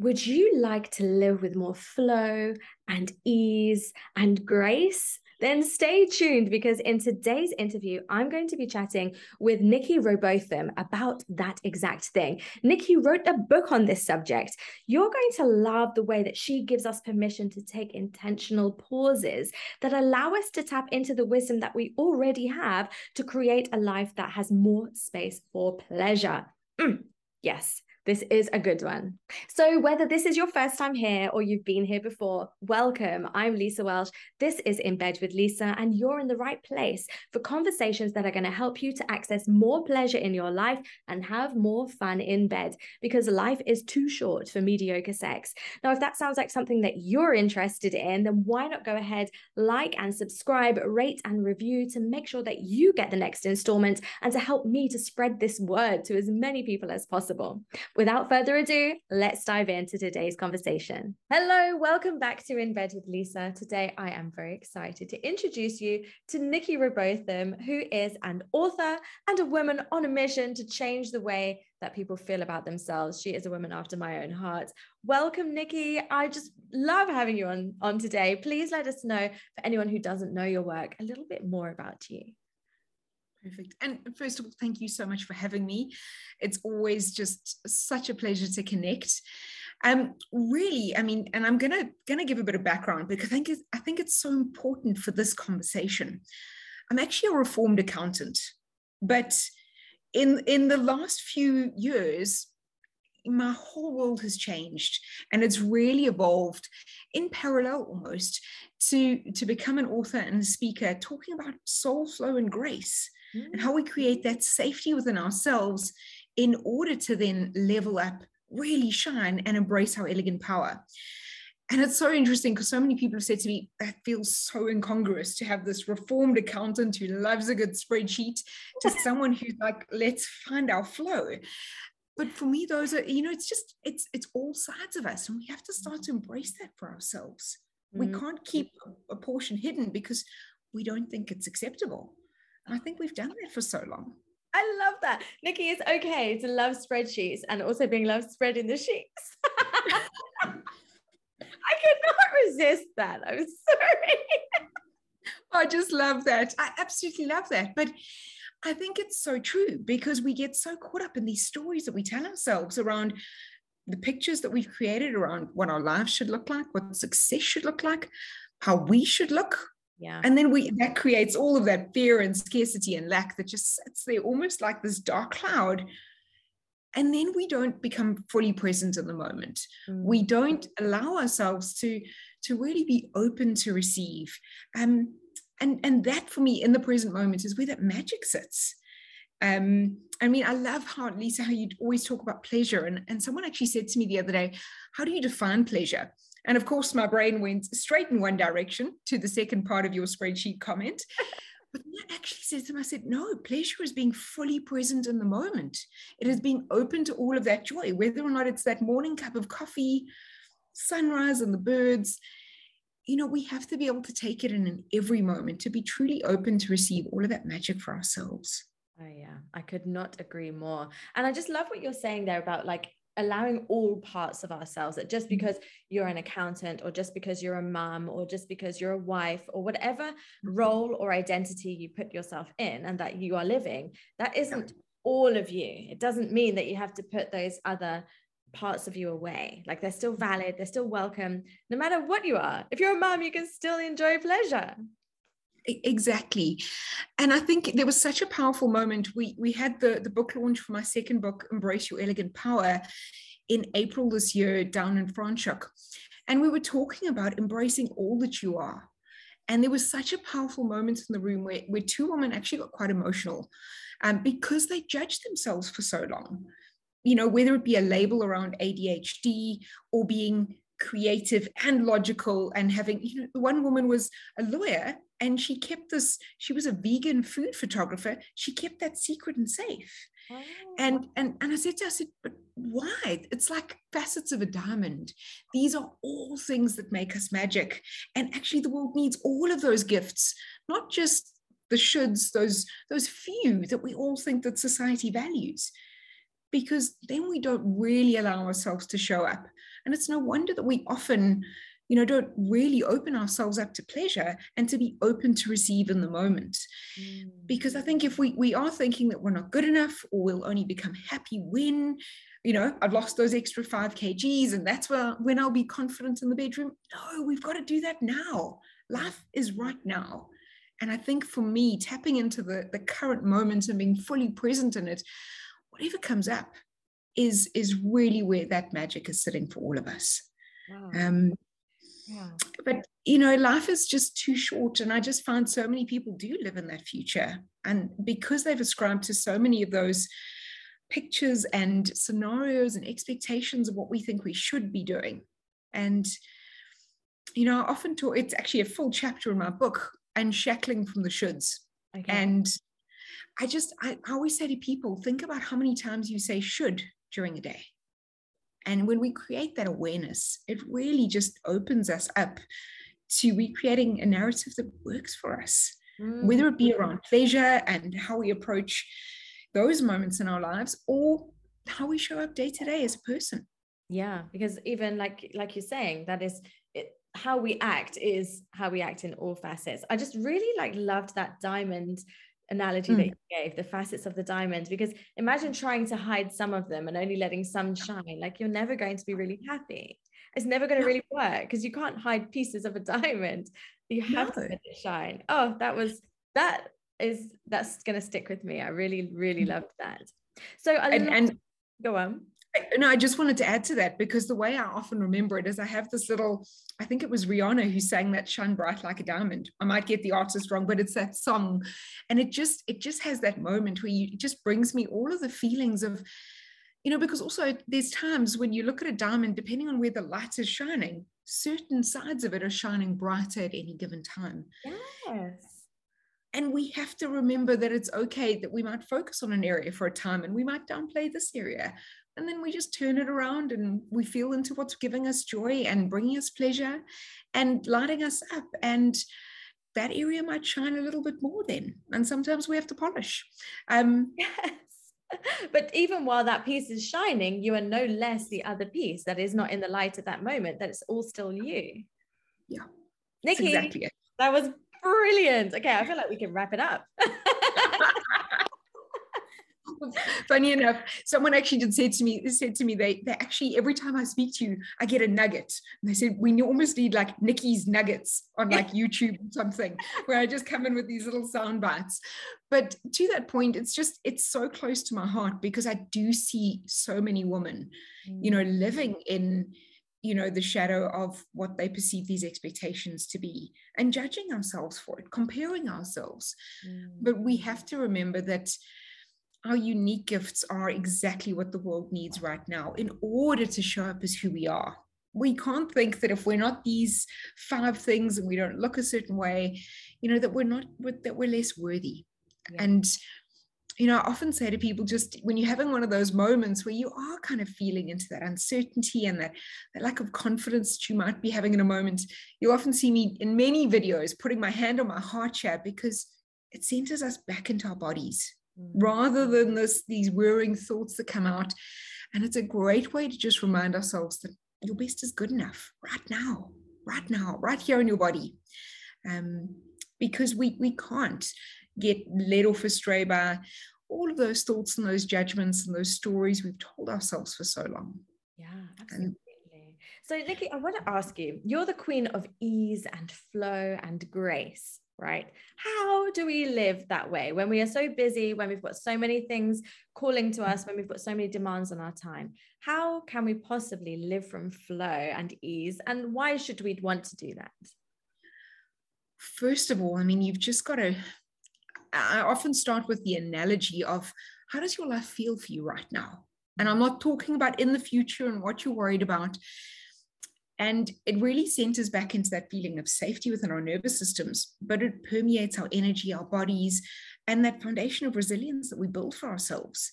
Would you like to live with more flow and ease and grace? Then stay tuned because in today's interview, I'm going to be chatting with Nicky Rowbotham about that exact thing. Nicky wrote a book on this subject. You're going to love the way that she gives us permission to take intentional pauses that allow us to tap into the wisdom that we already have to create a life that has more space for pleasure. Mm, yes. This is a good one. So, whether this is your first time here or you've been here before, welcome. I'm Lisa Welsh. This is In Bed with Lisa, and you're in the right place for conversations that are going to help you to access more pleasure in your life and have more fun in bed because life is too short for mediocre sex. Now, if that sounds like something that you're interested in, then why not go ahead, like and subscribe, rate and review to make sure that you get the next installment and to help me to spread this word to as many people as possible. Without further ado, let's dive into today's conversation. Hello, welcome back to In Bed with Lisa. Today, I am very excited to introduce you to Nicky Rowbotham, who is an author and a woman on a mission to change the way that people feel about themselves. She is a woman after my own heart. Welcome, Nicky. I just love having you on, on today. Please let us know, for anyone who doesn't know your work, a little bit more about you. Perfect. And first of all, thank you so much for having me. It's always just such a pleasure to connect. Um, really, I mean, and I'm gonna gonna give a bit of background because I think it's, I think it's so important for this conversation. I'm actually a reformed accountant, but in in the last few years, my whole world has changed and it's really evolved in parallel almost to to become an author and a speaker talking about soul flow and grace mm. and how we create that safety within ourselves in order to then level up, really shine, and embrace our elegant power. And it's so interesting because so many people have said to me, that feels so incongruous to have this reformed accountant who loves a good spreadsheet to someone who's like, let's find our flow. But for me, those are, you know, it's just, it's it's all sides of us. And we have to start to embrace that for ourselves. Mm-hmm. We can't keep a portion hidden because we don't think it's acceptable. I think we've done that for so long. I love that. Nicky, it's okay to love spreadsheets and also being loved spread in the sheets. I could not resist that. I'm sorry. I just love that. I absolutely love that. But I think it's so true because we get so caught up in these stories that we tell ourselves around the pictures that we've created around what our lives should look like, what success should look like, how we should look, yeah. And then we that creates all of that fear and scarcity and lack that just sits there almost like this dark cloud. And then we don't become fully present in the moment. Mm. We don't allow ourselves to to really be open to receive. Um, and and that for me in the present moment is where that magic sits. Um, I mean, I love how Lisa, how you always talk about pleasure. And, and someone actually said to me the other day, how do you define pleasure? And of course, my brain went straight in one direction to the second part of your spreadsheet comment. But I actually said to him, I said, no, pleasure is being fully present in the moment. It is being open to all of that joy, whether or not it's that morning cup of coffee, sunrise and the birds. You know, we have to be able to take it in, in every moment to be truly open to receive all of that magic for ourselves. Oh, yeah, I could not agree more. And I just love what you're saying there about like allowing all parts of ourselves that just mm-hmm. because you're an accountant or just because you're a mom or just because you're a wife or whatever mm-hmm. role or identity you put yourself in and that you are living that isn't all of you. It doesn't mean that you have to put those other parts of you away. Like they're still valid they're still welcome no matter what you are. If you're a mom you can still enjoy pleasure exactly. And i think there was such a powerful moment. We we had the the book launch for my second book embrace your elegant power in april this year down in franschhoek. And we were talking about embracing all that you are. And there was such a powerful moment in the room where, where two women actually got quite emotional um, because they judged themselves for so long. You know whether it be a label around adhd or being creative and logical and having you know one woman was a lawyer and she kept this she was a vegan food photographer. She kept that secret and safe. Oh. and and and i said to her i said but why? It's like facets of a diamond. These are all things that make us magic. And actually the world needs all of those gifts not just the shoulds those those few that we all think that society values because then we don't really allow ourselves to show up. And it's no wonder that we often, you know, don't really open ourselves up to pleasure and to be open to receive in the moment. Mm. Because I think if we we are thinking that we're not good enough or we'll only become happy when, you know, I've lost those extra five kgs and that's where, when I'll be confident in the bedroom. No, we've got to do that now. Life is right now. And I think for me, tapping into the, the current moment and being fully present in it, whatever comes up is, is really where that magic is sitting for all of us. Wow. Um, yeah. But, you know, life is just too short. And I just find so many people do live in that future. And because they've ascribed to so many of those pictures and scenarios and expectations of what we think we should be doing. And, you know, I often talk, it's actually a full chapter in my book, Unshackling from the Shoulds. Okay. And I just, I, I always say to people, think about how many times you say should during a day. And when we create that awareness, it really just opens us up to recreating a narrative that works for us, mm. whether it be around pleasure and how we approach those moments in our lives or how we show up day to day as a person yeah because even like like you're saying that is it, how we act is how we act in all facets i just really like loved that diamond analogy mm. that you gave the facets of the diamond because imagine trying to hide some of them and only letting some shine like you're never going to be really happy it's never going to really work because you can't hide pieces of a diamond you have no. to let it shine oh that was that is that's going to stick with me. I really, really mm. loved that. So I and, and go on. No, I just wanted to add to that because the way I often remember it is I have this little, I think it was Rihanna who sang that shine bright like a diamond. I might get the artist wrong, but it's that song. And it just, it just has that moment where you, it just brings me all of the feelings of, you know, because also there's times when you look at a diamond, depending on where the light is shining, certain sides of it are shining brighter at any given time. Yes and we have to remember that it's okay that we might focus on an area for a time and we might downplay this area and then we just turn it around and we feel into what's giving us joy and bringing us pleasure and lighting us up. And that area might shine a little bit more then. And sometimes we have to polish. Um, yes. But even while that piece is shining you are no less the other piece that is not in the light at that moment that it's all still you. Yeah. Nicky exactly that was Brilliant. Okay, I feel like we can wrap it up. Funny enough, someone actually did say to me, they said to me, they, they actually, every time I speak to you, I get a nugget. And they said, we almost need like Nicky's nuggets on like YouTube or something, where I just come in with these little sound bites. But to that point, it's just, it's so close to my heart because I do see so many women, you know, mm. living in, you know the shadow of what they perceive these expectations to be and judging ourselves for it comparing ourselves mm. but we have to remember that our unique gifts are exactly what the world needs right now in order to show up as who we are we can't think that if we're not these five things and we don't look a certain way you know that we're not that we're less worthy yeah. and you know, I often say to people just when you're having one of those moments where you are kind of feeling into that uncertainty and that, that lack of confidence that you might be having in a moment, you often see me in many videos putting my hand on my heart chat because it centers us back into our bodies. Rather than this these whirring thoughts that come out. And it's a great way to just remind ourselves that your best is good enough right now, right now, right here in your body. Um, because we we can't get led off astray by all of those thoughts and those judgments and those stories we've told ourselves for so long. Yeah, absolutely. And, so, Nicky, I want to ask you you're the queen of ease and flow and grace, right? How do we live that way when we are so busy, when we've got so many things calling to us, when we've got so many demands on our time? How can we possibly live from flow and ease? And why should we want to do that? First of all, I mean, you've just got to I often start with the analogy of how does your life feel for you right now? And I'm not talking about in the future and what you're worried about. And it really centers back into that feeling of safety within our nervous systems, but it permeates our energy, our bodies, and that foundation of resilience that we build for ourselves.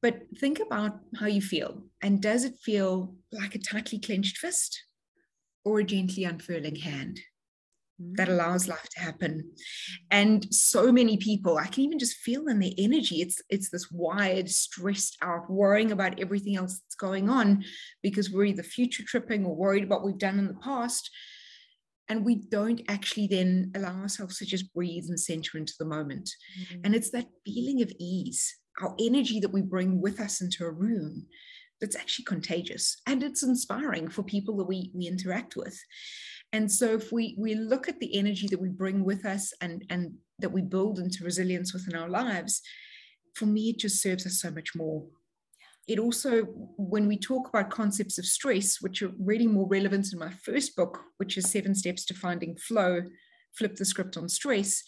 But think about how you feel. And does it feel like a tightly clenched fist or a gently unfurling hand? That mm. allows life to happen. And so many people i can even just feel in their energy it's it's this wired stressed out worrying about everything else that's going on because we're either future tripping or worried about what we've done in the past. And we don't actually then allow ourselves to just breathe and center into the moment. Mm-hmm. and it's that feeling of ease our energy that we bring with us into a room that's actually contagious. And it's inspiring for people that we we interact with and so if we we look at the energy that we bring with us and and that we build into resilience within our lives for me it just serves us so much more. It also when we talk about concepts of stress which are really more relevant in my first book which is seven steps to finding flow flip the script on stress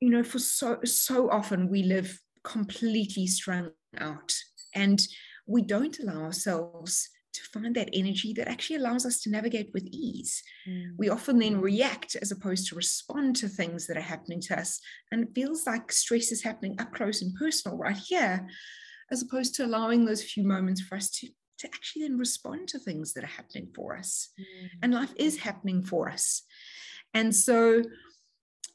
you know for so so often we live completely strung out and we don't allow ourselves to find that energy that actually allows us to navigate with ease. Mm. We often then react as opposed to respond to things that are happening to us. And it feels like stress is happening up close and personal right here, as opposed to allowing those few moments for us to, to actually then respond to things that are happening for us. Mm. And life is happening for us. And so,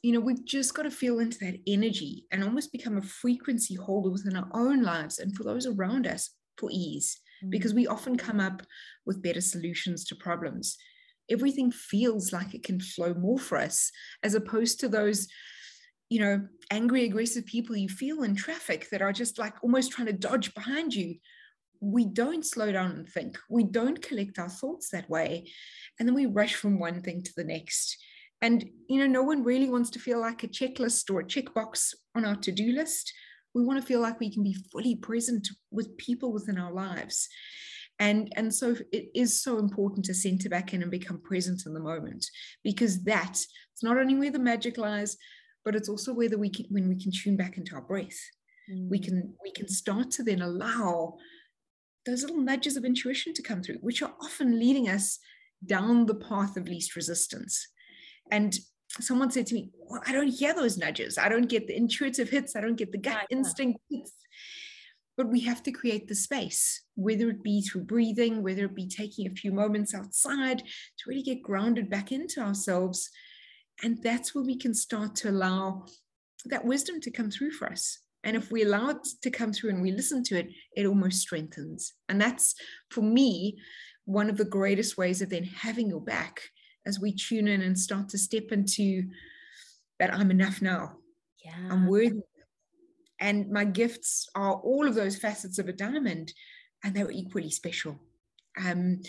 you know, we've just got to feel into that energy and almost become a frequency holder within our own lives and for those around us for ease because we mm. often come up with better solutions to problems. Everything feels like it can flow more for us as opposed to those you know angry aggressive people you feel in traffic that are just like almost trying to dodge behind you. We don't slow down and think. We don't collect our thoughts that way and then we rush from one thing to the next. And you know no one really wants to feel like a checklist or a checkbox on our to-do list we want to feel like we can be fully present with people within our lives. And and so it is so important to center back in and become present in the moment because that it's not only where the magic lies but it's also where the we can when we can tune back into our breath. Mm. we can we can start to then allow those little nudges of intuition to come through which are often leading us down the path of least resistance. And someone said to me, well, I don't hear those nudges. I don't get the intuitive hits. I don't get the gut instinct hits. But we have to create the space, whether it be through breathing, whether it be taking a few moments outside to really get grounded back into ourselves. And that's where we can start to allow that wisdom to come through for us. And if we allow it to come through and we listen to it, it almost strengthens. And that's, for me, one of the greatest ways of then having your back as we tune in and start to step into that I'm enough now. Yeah. I'm worthy. And my gifts are all of those facets of a diamond, and they're equally special. Um,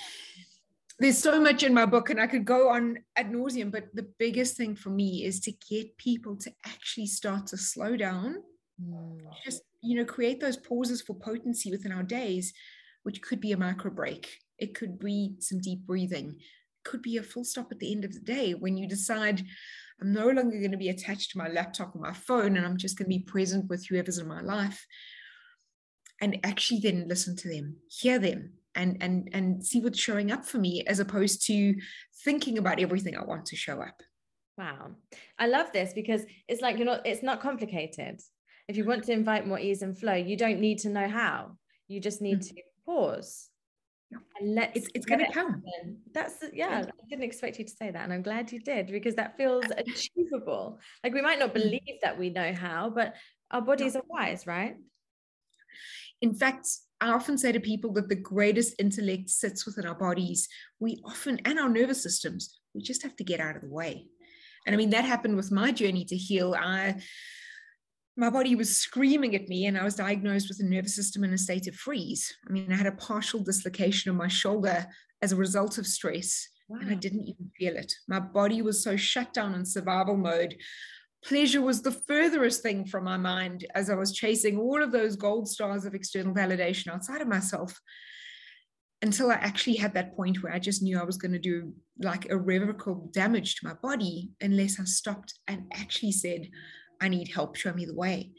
there's so much in my book, and I could go on ad nauseum, but the biggest thing for me is to get people to actually start to slow down, mm. just you know, create those pauses for potency within our days, which could be a micro break. It could be some deep breathing could be a full stop at the end of the day when you decide I'm no longer going to be attached to my laptop or my phone and I'm just going to be present with whoever's in my life and actually then listen to them, hear them and and and see what's showing up for me as opposed to thinking about everything I want to show up. Wow. I love this because it's like you're not it's not complicated. If you want to invite more ease and flow, you don't need to know how. You just need mm-hmm. to pause and let it's, it's going to come. happen. that's yeah i didn't expect you to say that and i'm glad you did because that feels achievable. Like we might not mm. believe that we know how but our bodies are wise right? In fact i often say to people that the greatest intellect sits within our bodies. We often and our nervous systems we just have to get out of the way. And i mean that happened with my journey to heal. I my body was screaming at me and I was diagnosed with a nervous system in a state of freeze. I mean, I had a partial dislocation of my shoulder as a result of stress, wow. and I didn't even feel it. My body was so shut down in survival mode. Pleasure was the furthest thing from my mind as I was chasing all of those gold stars of external validation outside of myself until I actually had that point where I just knew I was going to do like irrevocable damage to my body unless I stopped and actually said, I need help, show me the way.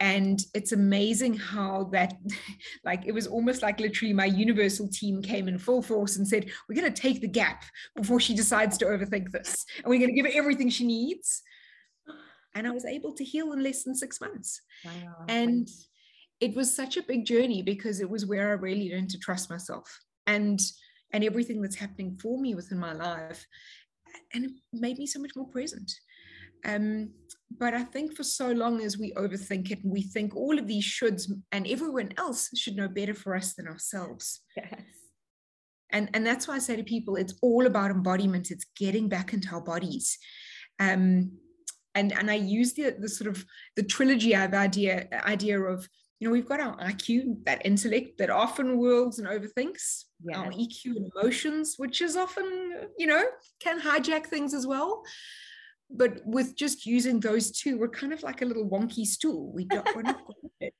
And it's amazing how that, like, it was almost like literally my universal team came in full force and said, We're going to take the gap before she decides to overthink this. And we're going to give her everything she needs. And I was able to heal in less than six months. Wow. And it was such a big journey because it was where I really learned to trust myself and and everything that's happening for me within my life and it made me so much more present. Um, but I think for so long as we overthink it and we think all of these shoulds and everyone else should know better for us than ourselves. Yes. And, and that's why I say to people, it's all about embodiment. It's getting back into our bodies. Um, and, and I use the, the sort of the trilogy of idea, idea of, you know, we've got our IQ, that intellect that often whirls and overthinks, yes. our EQ and emotions, which is often, you know, can hijack things as well but with just using those two, we're kind of like a little wonky stool. We don't, we're not it.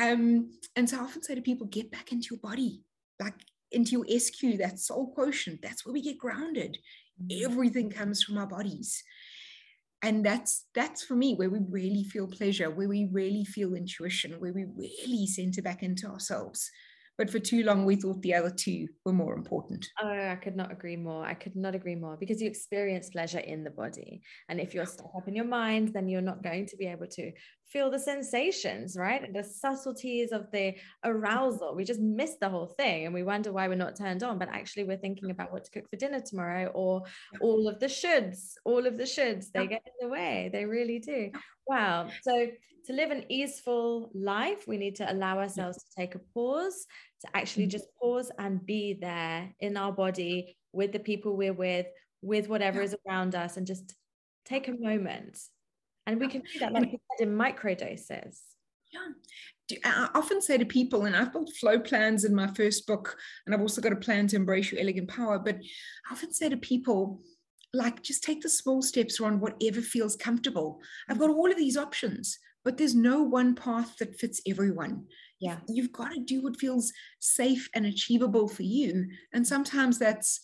Um, and so I often say to people, get back into your body, like into your SQ, that soul quotient. That's where we get grounded. Mm. Everything comes from our bodies. And that's that's for me where we really feel pleasure, where we really feel intuition, where we really center back into ourselves. But for too long, we thought the other two were more important. Oh, I could not agree more. I could not agree more because you experience pleasure in the body. And if you're stuck up in your mind, then you're not going to be able to feel the sensations, right? The subtleties of the arousal. We just miss the whole thing and we wonder why we're not turned on. But actually, we're thinking about what to cook for dinner tomorrow or all of the shoulds, all of the shoulds, they get in the way. They really do. Wow. So, to live an easeful life, we need to allow ourselves to take a pause, to actually mm-hmm. just pause and be there in our body with the people we're with, with whatever is around us, and just take a moment. And we can do that, like you said, in micro doses. Yeah. I often say to people, and I've built flow plans in my first book, and I've also got a plan to embrace your elegant power. But I often say to people, like, just take the small steps around whatever feels comfortable. I've got all of these options, but there's no one path that fits everyone. Yeah. You've got to do what feels safe and achievable for you. And sometimes that's,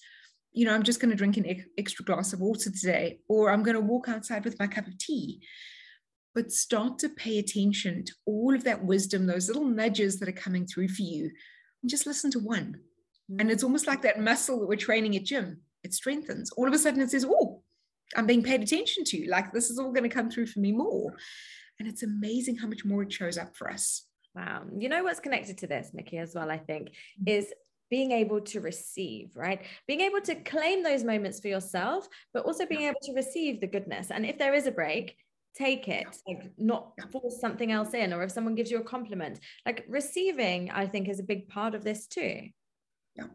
you know, I'm just going to drink an extra glass of water today, or I'm going to walk outside with my cup of tea. But start to pay attention to all of that wisdom, those little nudges that are coming through for you, and just listen to one. And it's almost like that muscle that we're training at gym. It strengthens. All of a sudden, it says, "Oh, I'm being paid attention to. Like this is all going to come through for me more." And it's amazing how much more it shows up for us. Wow. You know what's connected to this, Nicky, as well, I think, mm-hmm. is being able to receive, right? Being able to claim those moments for yourself, but also being able to receive the goodness. And if there is a break, take it, like not force something else in, or if someone gives you a compliment, like receiving, I think, is a big part of this too. Yeah.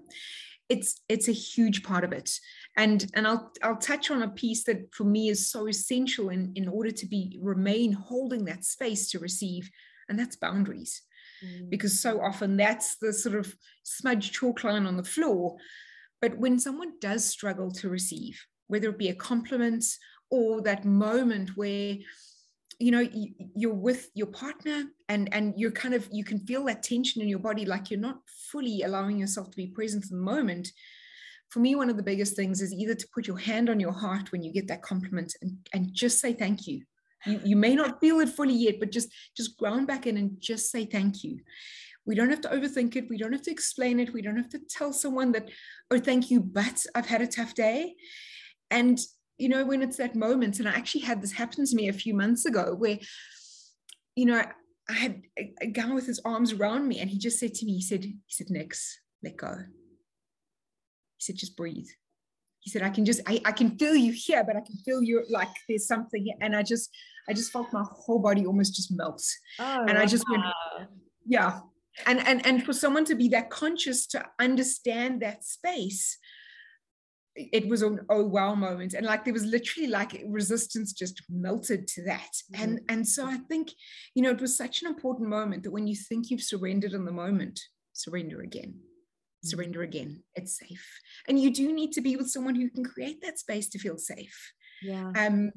It's it's a huge part of it. And and I'll I'll touch on a piece that for me is so essential in, in order to be remain holding that space to receive and that's boundaries. Mm. Because so often that's the sort of smudge chalk line on the floor. But when someone does struggle to receive, whether it be a compliment or that moment where you know you're with your partner and and you're kind of you can feel that tension in your body like you're not fully allowing yourself to be present in the moment for me one of the biggest things is either to put your hand on your heart when you get that compliment and, and just say thank you you, you may not feel it fully yet, but just just ground back in and just say thank you. We don't have to overthink it. We don't have to explain it. We don't have to tell someone that, oh, thank you, but I've had a tough day. And you know, when it's that moment, and I actually had this happen to me a few months ago where, you know, I had a, a guy with his arms around me, and he just said to me, he said, he said, Nix, let go. He said, just breathe he said, I can just, I, I can feel you here, but I can feel you like there's something here. And I just, I just felt my whole body almost just melt. Oh, and I just went, yeah. And, and, and for someone to be that conscious to understand that space, it was an oh wow moment and like there was literally like resistance just melted to that mm-hmm. and and so i think you know it was such an important moment that when you think you've surrendered in the moment surrender again surrender again. It's safe. And you do need to be with someone who can create that space to feel safe. Yeah. Um,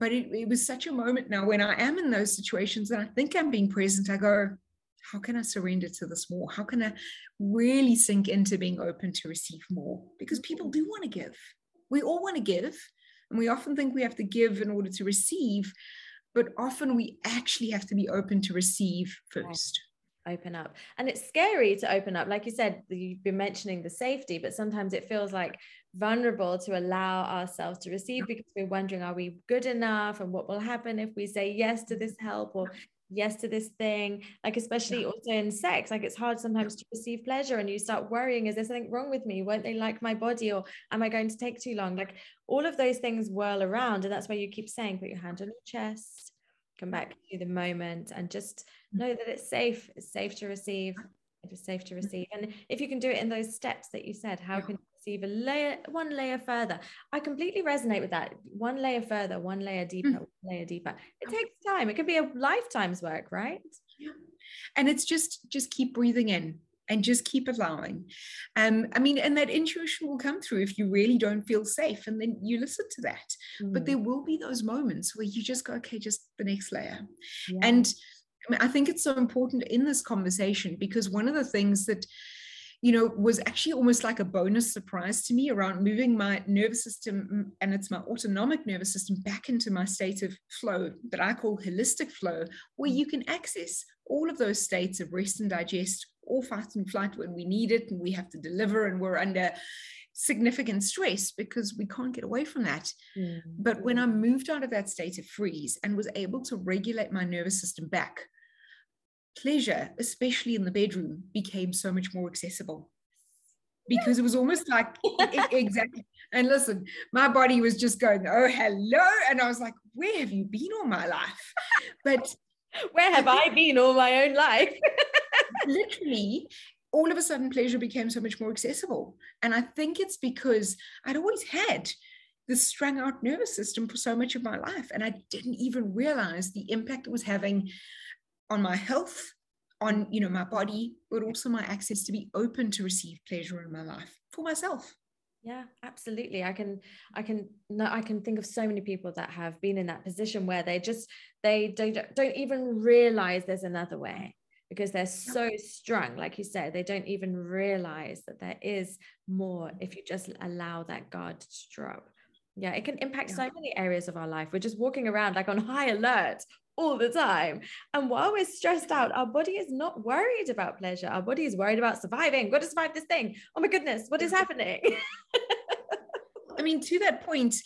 but it, it was such a moment now when I am in those situations and I think I'm being present, I go, how can I surrender to this more? How can I really sink into being open to receive more? Because people do want to give. We all want to give. And we often think we have to give in order to receive. But often we actually have to be open to receive first open up. And it's scary to open up. Like you said you've been mentioning the safety but sometimes it feels like vulnerable to allow ourselves to receive because we're wondering are we good enough? And what will happen if we say yes to this help or yes to this thing? Like especially also in sex like it's hard sometimes to receive pleasure and you start worrying is there something wrong with me? Won't they like my body or am i going to take too long? Like all of those things whirl around and that's why you keep saying put your hand on your chest come back to the moment and just mm. know that it's safe it's safe to receive it is safe to mm. receive. And if you can do it in those steps that you said how can you receive a layer one layer further? I completely resonate with that. One layer further one layer deeper mm. one layer deeper. It takes time. It could be a lifetime's work right? Yeah. And it's just just keep breathing in and just keep allowing um i mean and that intuition will come through if you really don't feel safe and then you listen to that mm. but there will be those moments where you just go okay just the next layer yeah. and I, mean, I think it's so important in this conversation because one of the things that you know, was actually almost like a bonus surprise to me around moving my nervous system mm, and it's my autonomic nervous system back into my state of flow that I call holistic flow, where you can access all of those states of rest and digest or fight and flight when we need it and we have to deliver and we're under significant stress because we can't get away from that. Mm. But when I moved out of that state of freeze and was able to regulate my nervous system back, pleasure, especially in the bedroom, became so much more accessible because it was almost like exactly. And listen, my body was just going, oh, hello. And I was like, where have you been all my life? But where have I been all my own life? literally, all of a sudden, pleasure became so much more accessible. And I think it's because I'd always had this strung out nervous system for so much of my life. And I didn't even realize the impact it was having on my health, on you know my body, but also my access to be open to receive pleasure in my life for myself. Yeah, absolutely. I can, I can, no, I can think of so many people that have been in that position where they just, they don't, don't even realize there's another way because they're so strung, like you said, they don't even realize that there is more if you just allow that guard to drop. Yeah, it can impact yeah. so many areas of our life. We're just walking around like on high alert all the time. And while we're stressed out, our body is not worried about pleasure. Our body is worried about surviving. Got to survive this thing. Oh my goodness, what is happening? I mean, to that point,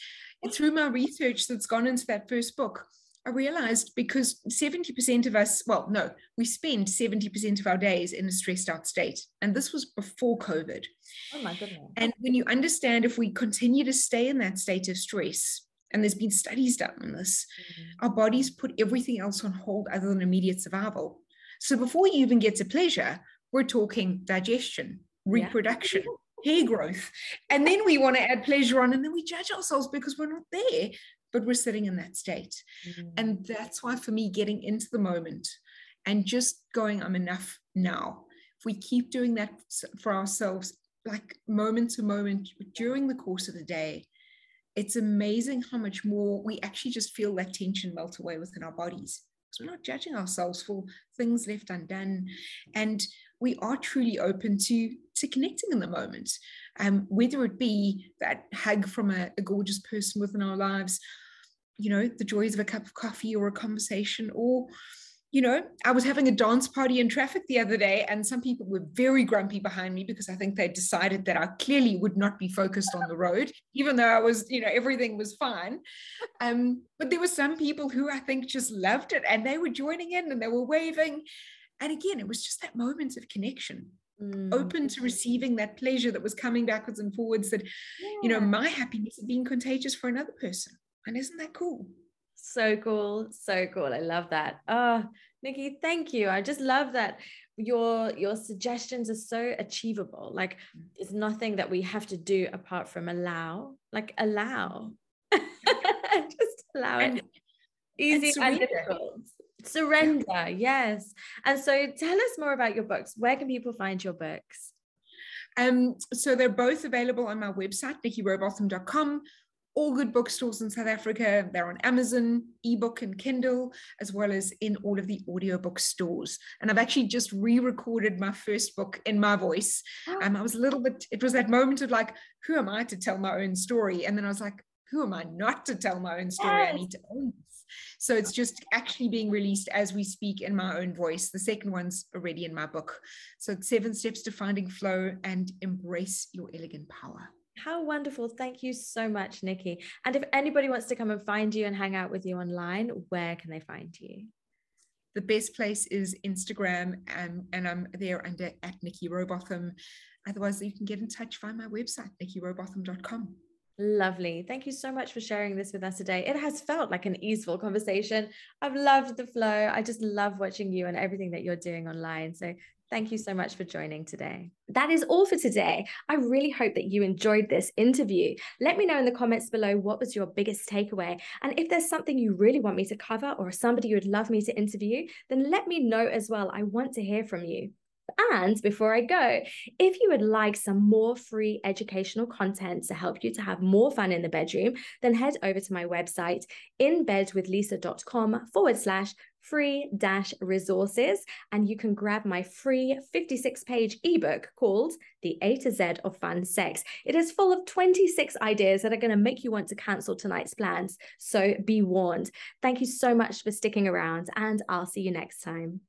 through my research that's gone into that first book, I realized because 70% of us, well, no, we spend 70% of our days in a stressed out state. And this was before COVID. Oh my goodness. And when you understand if we continue to stay in that state of stress, and there's been studies done on this, mm-hmm. our bodies put everything else on hold other than immediate survival. So before you even get to pleasure, we're talking digestion, reproduction, yeah. hair growth. And then we want to add pleasure on, and then we judge ourselves because we're not there, but we're sitting in that state. Mm-hmm. And that's why, for me, getting into the moment and just going, I'm enough now. If we keep doing that for ourselves, like moment to moment during the course of the day, it's amazing how much more we actually just feel that tension melt away within our bodies. Because we're not judging ourselves for things left undone. And we are truly open to to connecting in the moment. Um, whether it be that hug from a, a gorgeous person within our lives you know the joys of a cup of coffee or a conversation or you know, I was having a dance party in traffic the other day, and some people were very grumpy behind me because I think they decided that I clearly would not be focused on the road, even though I was, you know, everything was fine. Um, but there were some people who I think just loved it and they were joining in and they were waving. And again, it was just that moment of connection. Mm. open to receiving that pleasure that was coming backwards and forwards that yeah. you know my happiness been contagious for another person and isn't that cool so cool so cool i love that. Oh nicky thank you i just love that your your suggestions are so achievable like it's nothing that we have to do apart from allow like allow. Just allow it. Easy and, difficult. Surrender yes. And so tell us more about your books where can people find your books? Um, so they're both available on my website, nickyrowbotham.com all good bookstores in South Africa. They're on Amazon, ebook, and Kindle, as well as in all of the audiobook stores. And I've actually just re recorded my first book in my voice. Oh. Um, I was a little bit, it was that moment of like, who am I to tell my own story? And then I was like, who am I not to tell my own story? Yes. I need to own this. So it's just actually being released as we speak in my own voice. The second one's already in my book. So it's Seven Steps to Finding Flow and Embrace Your Elegant Power. How wonderful. Thank you so much, Nicky. And if anybody wants to come and find you and hang out with you online, where can they find you? the best place is Instagram, um, and I'm there under at Nicky Rowbotham. Otherwise, you can get in touch via my website, nickyrowbotham.com. Lovely. Thank you so much for sharing this with us today. It has felt like an easeful conversation. I've loved the flow. I just love watching you and everything that you're doing online. So Thank you so much for joining today. That is all for today. I really hope that you enjoyed this interview. Let me know in the comments below what was your biggest takeaway. And if there's something you really want me to cover or somebody you would love me to interview, then let me know as well. I want to hear from you. And before I go, if you would like some more free educational content to help you to have more fun in the bedroom, then head over to my website, inbedwithlisa.com forward slash free dash resources. And you can grab my free 56 page ebook called the a to z of fun sex. It is full of 26 ideas that are going to make you want to cancel tonight's plans. So be warned. Thank you so much for sticking around and i'll see you next time